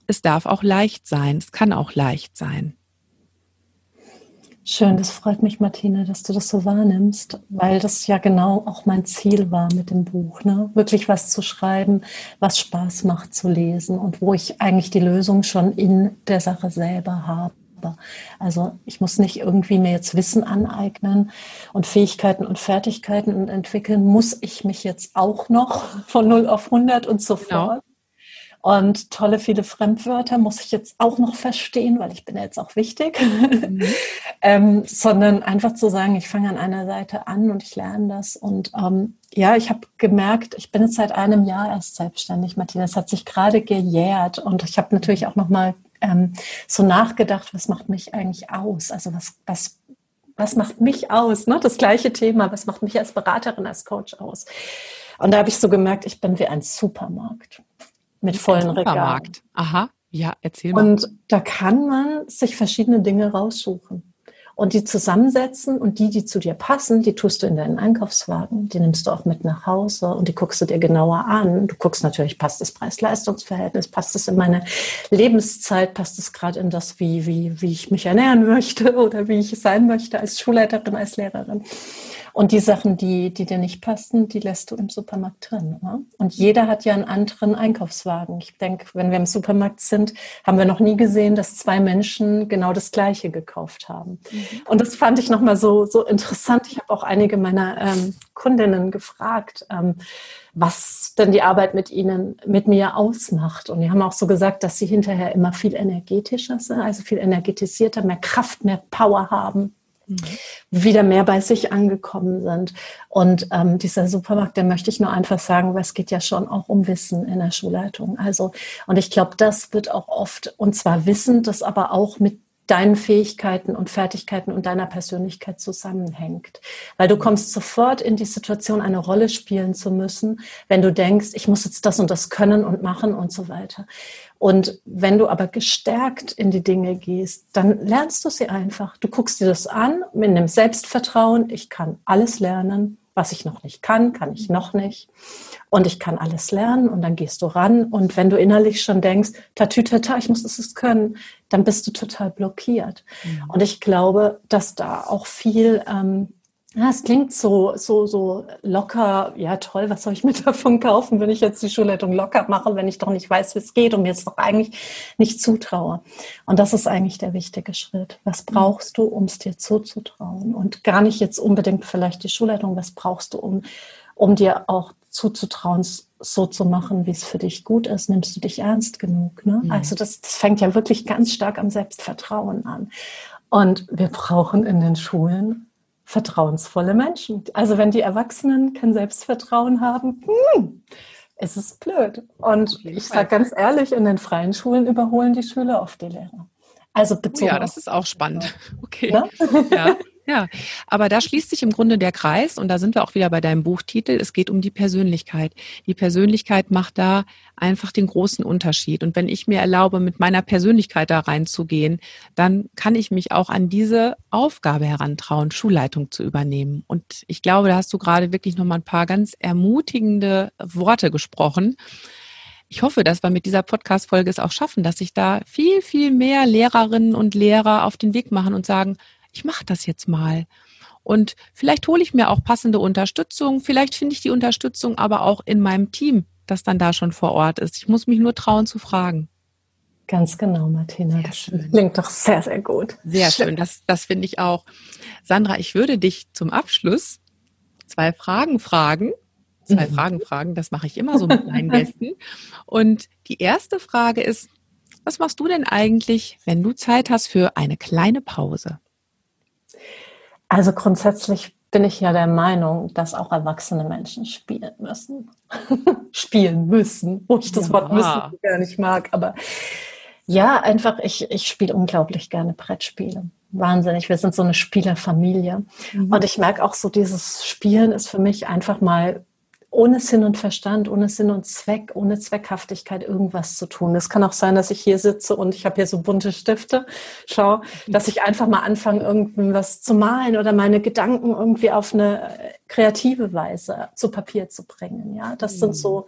es darf auch leicht sein. Es kann auch leicht sein. Schön, das freut mich, Martina, dass du das so wahrnimmst, weil das ja genau auch mein Ziel war mit dem Buch. Ne? Wirklich was zu schreiben, was Spaß macht zu lesen und wo ich eigentlich die Lösung schon in der Sache selber habe. Also ich muss nicht irgendwie mir jetzt Wissen aneignen und Fähigkeiten und Fertigkeiten entwickeln, muss ich mich jetzt auch noch von 0 auf 100 und so genau. Und tolle viele Fremdwörter muss ich jetzt auch noch verstehen, weil ich bin ja jetzt auch wichtig. Mhm. [laughs] ähm, sondern einfach zu sagen, ich fange an einer Seite an und ich lerne das. Und ähm, ja, ich habe gemerkt, ich bin jetzt seit einem Jahr erst selbstständig, Martina. Es hat sich gerade gejährt und ich habe natürlich auch noch mal ähm, so nachgedacht, was macht mich eigentlich aus? Also was, was was macht mich aus? Ne? Das gleiche Thema, was macht mich als Beraterin, als Coach aus? Und da habe ich so gemerkt, ich bin wie ein Supermarkt mit vollen Regalen. Aha, ja, erzähl mal. Und da kann man sich verschiedene Dinge raussuchen und die zusammensetzen und die, die zu dir passen, die tust du in deinen Einkaufswagen, die nimmst du auch mit nach Hause und die guckst du dir genauer an. Du guckst natürlich, passt das Preis-Leistungs-Verhältnis, passt es in meine Lebenszeit, passt es gerade in das, wie, wie, wie ich mich ernähren möchte oder wie ich sein möchte als Schulleiterin, als Lehrerin. Und die Sachen, die, die dir nicht passen, die lässt du im Supermarkt drin. Ne? Und jeder hat ja einen anderen Einkaufswagen. Ich denke, wenn wir im Supermarkt sind, haben wir noch nie gesehen, dass zwei Menschen genau das Gleiche gekauft haben. Mhm. Und das fand ich nochmal so, so interessant. Ich habe auch einige meiner ähm, Kundinnen gefragt, ähm, was denn die Arbeit mit ihnen, mit mir ausmacht. Und die haben auch so gesagt, dass sie hinterher immer viel energetischer sind, also viel energetisierter, mehr Kraft, mehr Power haben mhm. wieder mehr bei sich angekommen sind. Und ähm, dieser Supermarkt, der möchte ich nur einfach sagen, weil es geht ja schon auch um Wissen in der Schulleitung. Also, und ich glaube, das wird auch oft, und zwar Wissen, das aber auch mit deinen Fähigkeiten und Fertigkeiten und deiner Persönlichkeit zusammenhängt. Weil du kommst sofort in die Situation, eine Rolle spielen zu müssen, wenn du denkst, ich muss jetzt das und das können und machen und so weiter. Und wenn du aber gestärkt in die Dinge gehst, dann lernst du sie einfach. Du guckst dir das an mit einem Selbstvertrauen, ich kann alles lernen, was ich noch nicht kann, kann ich noch nicht. Und ich kann alles lernen und dann gehst du ran. Und wenn du innerlich schon denkst, tatütata, ich muss es können, dann bist du total blockiert. Mhm. Und ich glaube, dass da auch viel ähm, ja, es klingt so, so, so locker. Ja, toll, was soll ich mir [laughs] davon kaufen, wenn ich jetzt die Schulleitung locker mache, wenn ich doch nicht weiß, wie es geht und mir es doch eigentlich nicht zutraue. Und das ist eigentlich der wichtige Schritt. Was mhm. brauchst du, um es dir zuzutrauen? Und gar nicht jetzt unbedingt vielleicht die Schulleitung. Was brauchst du, um, um dir auch zuzutrauen, so zu machen, wie es für dich gut ist? Nimmst du dich ernst genug? Ne? Mhm. Also das, das fängt ja wirklich ganz stark am Selbstvertrauen an. Und wir brauchen in den Schulen vertrauensvolle Menschen. Also wenn die Erwachsenen kein Selbstvertrauen haben, hm, es ist blöd. Und ich sage ganz ehrlich, in den freien Schulen überholen die Schüler oft die Lehrer. Also bezogen. Oh ja, das ist auch spannend. [laughs] Okay. Ja? ja. Ja, aber da schließt sich im Grunde der Kreis und da sind wir auch wieder bei deinem Buchtitel. Es geht um die Persönlichkeit. Die Persönlichkeit macht da einfach den großen Unterschied. Und wenn ich mir erlaube, mit meiner Persönlichkeit da reinzugehen, dann kann ich mich auch an diese Aufgabe herantrauen, Schulleitung zu übernehmen. Und ich glaube, da hast du gerade wirklich nochmal ein paar ganz ermutigende Worte gesprochen. Ich hoffe, dass wir mit dieser Podcast-Folge es auch schaffen, dass sich da viel, viel mehr Lehrerinnen und Lehrer auf den Weg machen und sagen, ich mache das jetzt mal. Und vielleicht hole ich mir auch passende Unterstützung. Vielleicht finde ich die Unterstützung aber auch in meinem Team, das dann da schon vor Ort ist. Ich muss mich nur trauen zu fragen. Ganz genau, Martina. Das klingt doch sehr, sehr gut. Sehr schön. Das, das finde ich auch. Sandra, ich würde dich zum Abschluss zwei Fragen fragen. Zwei mhm. Fragen fragen. Das mache ich immer so mit meinen [laughs] Gästen. Und die erste Frage ist, was machst du denn eigentlich, wenn du Zeit hast für eine kleine Pause? Also grundsätzlich bin ich ja der Meinung, dass auch erwachsene Menschen spielen müssen. [laughs] spielen müssen, wo ich das ja. Wort müssen gar nicht mag. Aber ja, einfach, ich, ich spiele unglaublich gerne Brettspiele. Wahnsinnig. Wir sind so eine Spielerfamilie. Mhm. Und ich merke auch so, dieses Spielen ist für mich einfach mal ohne Sinn und Verstand, ohne Sinn und Zweck, ohne Zweckhaftigkeit irgendwas zu tun. Es kann auch sein, dass ich hier sitze und ich habe hier so bunte Stifte. Schau, dass ich einfach mal anfange, irgendwas zu malen oder meine Gedanken irgendwie auf eine kreative Weise zu Papier zu bringen. Ja, das sind so.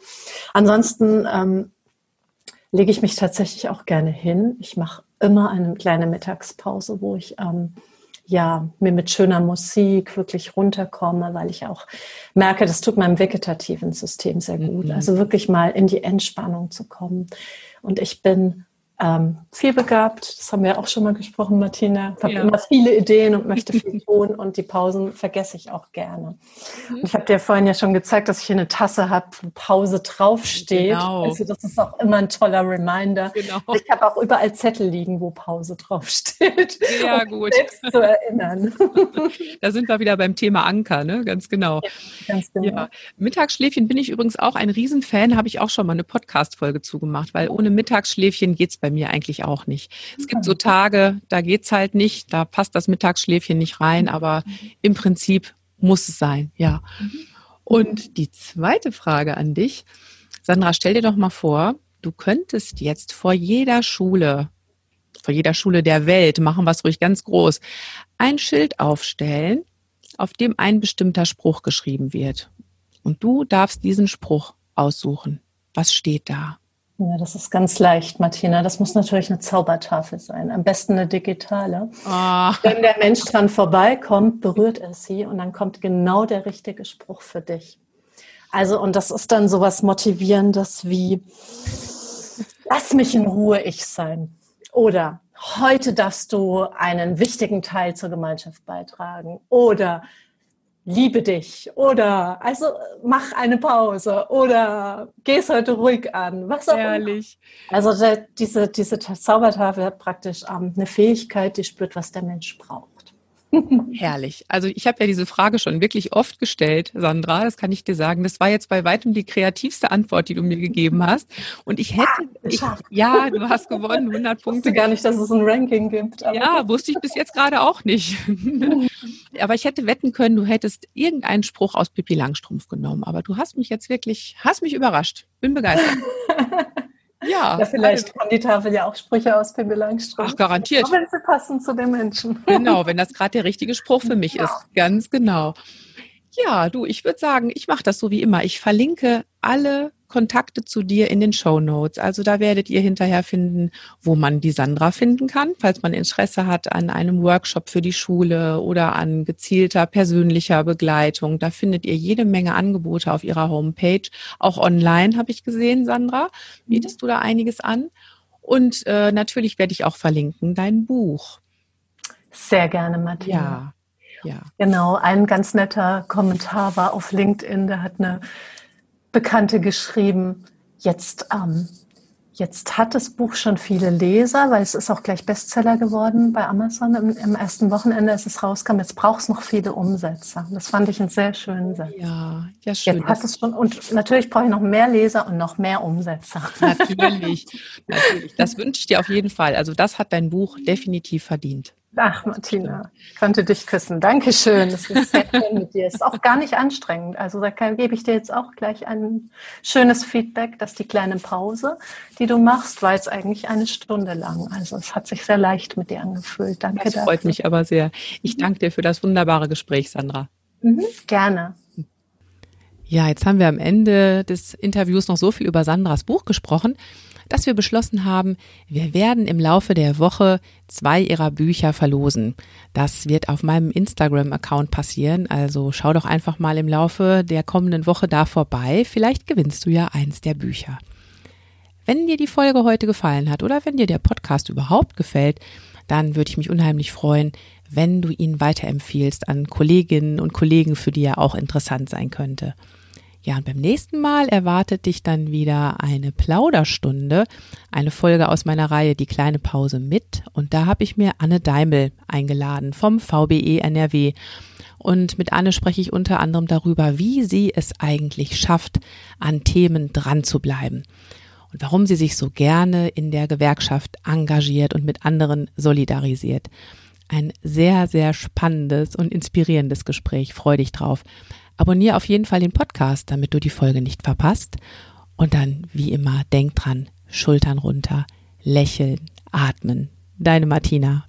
Ansonsten ähm, lege ich mich tatsächlich auch gerne hin. Ich mache immer eine kleine Mittagspause, wo ich ähm, ja, mir mit schöner Musik wirklich runterkomme, weil ich auch merke, das tut meinem vegetativen System sehr gut. Mhm. Also wirklich mal in die Entspannung zu kommen. Und ich bin ähm, vielbegabt, das haben wir auch schon mal gesprochen, Martina. Ich habe ja. immer viele Ideen und möchte viel tun und die Pausen vergesse ich auch gerne. Mhm. Und ich habe dir vorhin ja schon gezeigt, dass ich hier eine Tasse habe, wo Pause draufsteht. Genau. Also das ist auch immer ein toller Reminder. Genau. Ich habe auch überall Zettel liegen, wo Pause draufsteht. [laughs] Ja, um gut. Selbst zu erinnern. [laughs] da sind wir wieder beim Thema Anker, ne? Ganz genau. Ja, ganz genau. Ja. Mittagsschläfchen bin ich übrigens auch ein Riesenfan, habe ich auch schon mal eine Podcast-Folge zugemacht, weil ohne Mittagsschläfchen geht es bei mir eigentlich auch nicht. Es gibt so Tage, da geht's halt nicht, da passt das Mittagsschläfchen nicht rein, aber im Prinzip muss es sein, ja. Und die zweite Frage an dich, Sandra, stell dir doch mal vor, du könntest jetzt vor jeder Schule, vor jeder Schule der Welt, machen wir es ruhig ganz groß, ein Schild aufstellen, auf dem ein bestimmter Spruch geschrieben wird. Und du darfst diesen Spruch aussuchen. Was steht da? Ja, das ist ganz leicht, Martina. Das muss natürlich eine Zaubertafel sein. Am besten eine digitale. Oh. Wenn der Mensch dran vorbeikommt, berührt er sie und dann kommt genau der richtige Spruch für dich. Also, und das ist dann sowas Motivierendes wie, lass mich in Ruhe ich sein. Oder heute darfst du einen wichtigen Teil zur Gemeinschaft beitragen. Oder liebe dich oder also mach eine Pause oder geh es heute ruhig an, was auch Ehrlich. immer. Also der, diese, diese Zaubertafel hat praktisch ähm, eine Fähigkeit, die spürt, was der Mensch braucht. Herrlich. Also ich habe ja diese Frage schon wirklich oft gestellt, Sandra, das kann ich dir sagen. Das war jetzt bei weitem die kreativste Antwort, die du mir gegeben hast. Und ich hätte, ich, ja, du hast gewonnen, 100 Punkte. Ich wusste gar nicht, dass es ein Ranking gibt. ja, wusste ich bis jetzt gerade auch nicht. [laughs] aber ich hätte wetten können, du hättest irgendeinen Spruch aus Pippi Langstrumpf genommen. Aber du hast mich jetzt wirklich, hast mich überrascht. Bin begeistert. [laughs] Ja, ja vielleicht also, kann die Tafel ja auch Sprüche aus Pippi Langstrumpf. Ach, garantiert. Aber wenn sie passen zu den Menschen. Genau, wenn das gerade der richtige Spruch für mich ja. ist. Ganz genau. Ja, du, ich würde sagen, ich mache das so wie immer. Ich verlinke alle Kontakte zu dir in den Show Notes. Also da werdet ihr hinterher finden, wo man die Sandra finden kann, falls man Interesse hat an einem Workshop für die Schule oder an gezielter persönlicher Begleitung. Da findet ihr jede Menge Angebote auf ihrer Homepage. Auch online habe ich gesehen, Sandra. Bietest du da einiges an? Und äh, natürlich werde ich auch verlinken dein Buch. Sehr gerne, Martina. Ja. Ja. Genau, ein ganz netter Kommentar war auf LinkedIn, da hat eine Bekannte geschrieben, jetzt, ähm, jetzt hat das Buch schon viele Leser, weil es ist auch gleich Bestseller geworden bei Amazon. Im, im ersten Wochenende, als es rauskam, jetzt braucht es noch viele Umsetzer. Das fand ich einen sehr schönen Satz. Ja, ja schön. Jetzt hat es schon, und natürlich brauche ich noch mehr Leser und noch mehr Umsetzer. Natürlich, [laughs] natürlich. Das wünsche ich dir auf jeden Fall. Also das hat dein Buch definitiv verdient. Ach, Martina, ich konnte dich küssen. Dankeschön. Das ist sehr schön mit dir. Es ist auch gar nicht anstrengend. Also da gebe ich dir jetzt auch gleich ein schönes Feedback, dass die kleine Pause, die du machst, war jetzt eigentlich eine Stunde lang. Also es hat sich sehr leicht mit dir angefühlt. Danke das freut dafür. mich aber sehr. Ich danke dir für das wunderbare Gespräch, Sandra. Mhm, gerne. Ja, jetzt haben wir am Ende des Interviews noch so viel über Sandras Buch gesprochen dass wir beschlossen haben, wir werden im Laufe der Woche zwei ihrer Bücher verlosen. Das wird auf meinem Instagram-Account passieren, also schau doch einfach mal im Laufe der kommenden Woche da vorbei, vielleicht gewinnst du ja eins der Bücher. Wenn dir die Folge heute gefallen hat oder wenn dir der Podcast überhaupt gefällt, dann würde ich mich unheimlich freuen, wenn du ihn weiterempfiehlst an Kolleginnen und Kollegen, für die er auch interessant sein könnte. Ja, und beim nächsten Mal erwartet dich dann wieder eine Plauderstunde, eine Folge aus meiner Reihe Die kleine Pause mit. Und da habe ich mir Anne Daimel eingeladen vom VBE NRW. Und mit Anne spreche ich unter anderem darüber, wie sie es eigentlich schafft, an Themen dran zu bleiben. Und warum sie sich so gerne in der Gewerkschaft engagiert und mit anderen solidarisiert. Ein sehr, sehr spannendes und inspirierendes Gespräch. Freu dich drauf. Abonniere auf jeden Fall den Podcast, damit du die Folge nicht verpasst. Und dann, wie immer, denk dran, Schultern runter, lächeln, atmen. Deine Martina.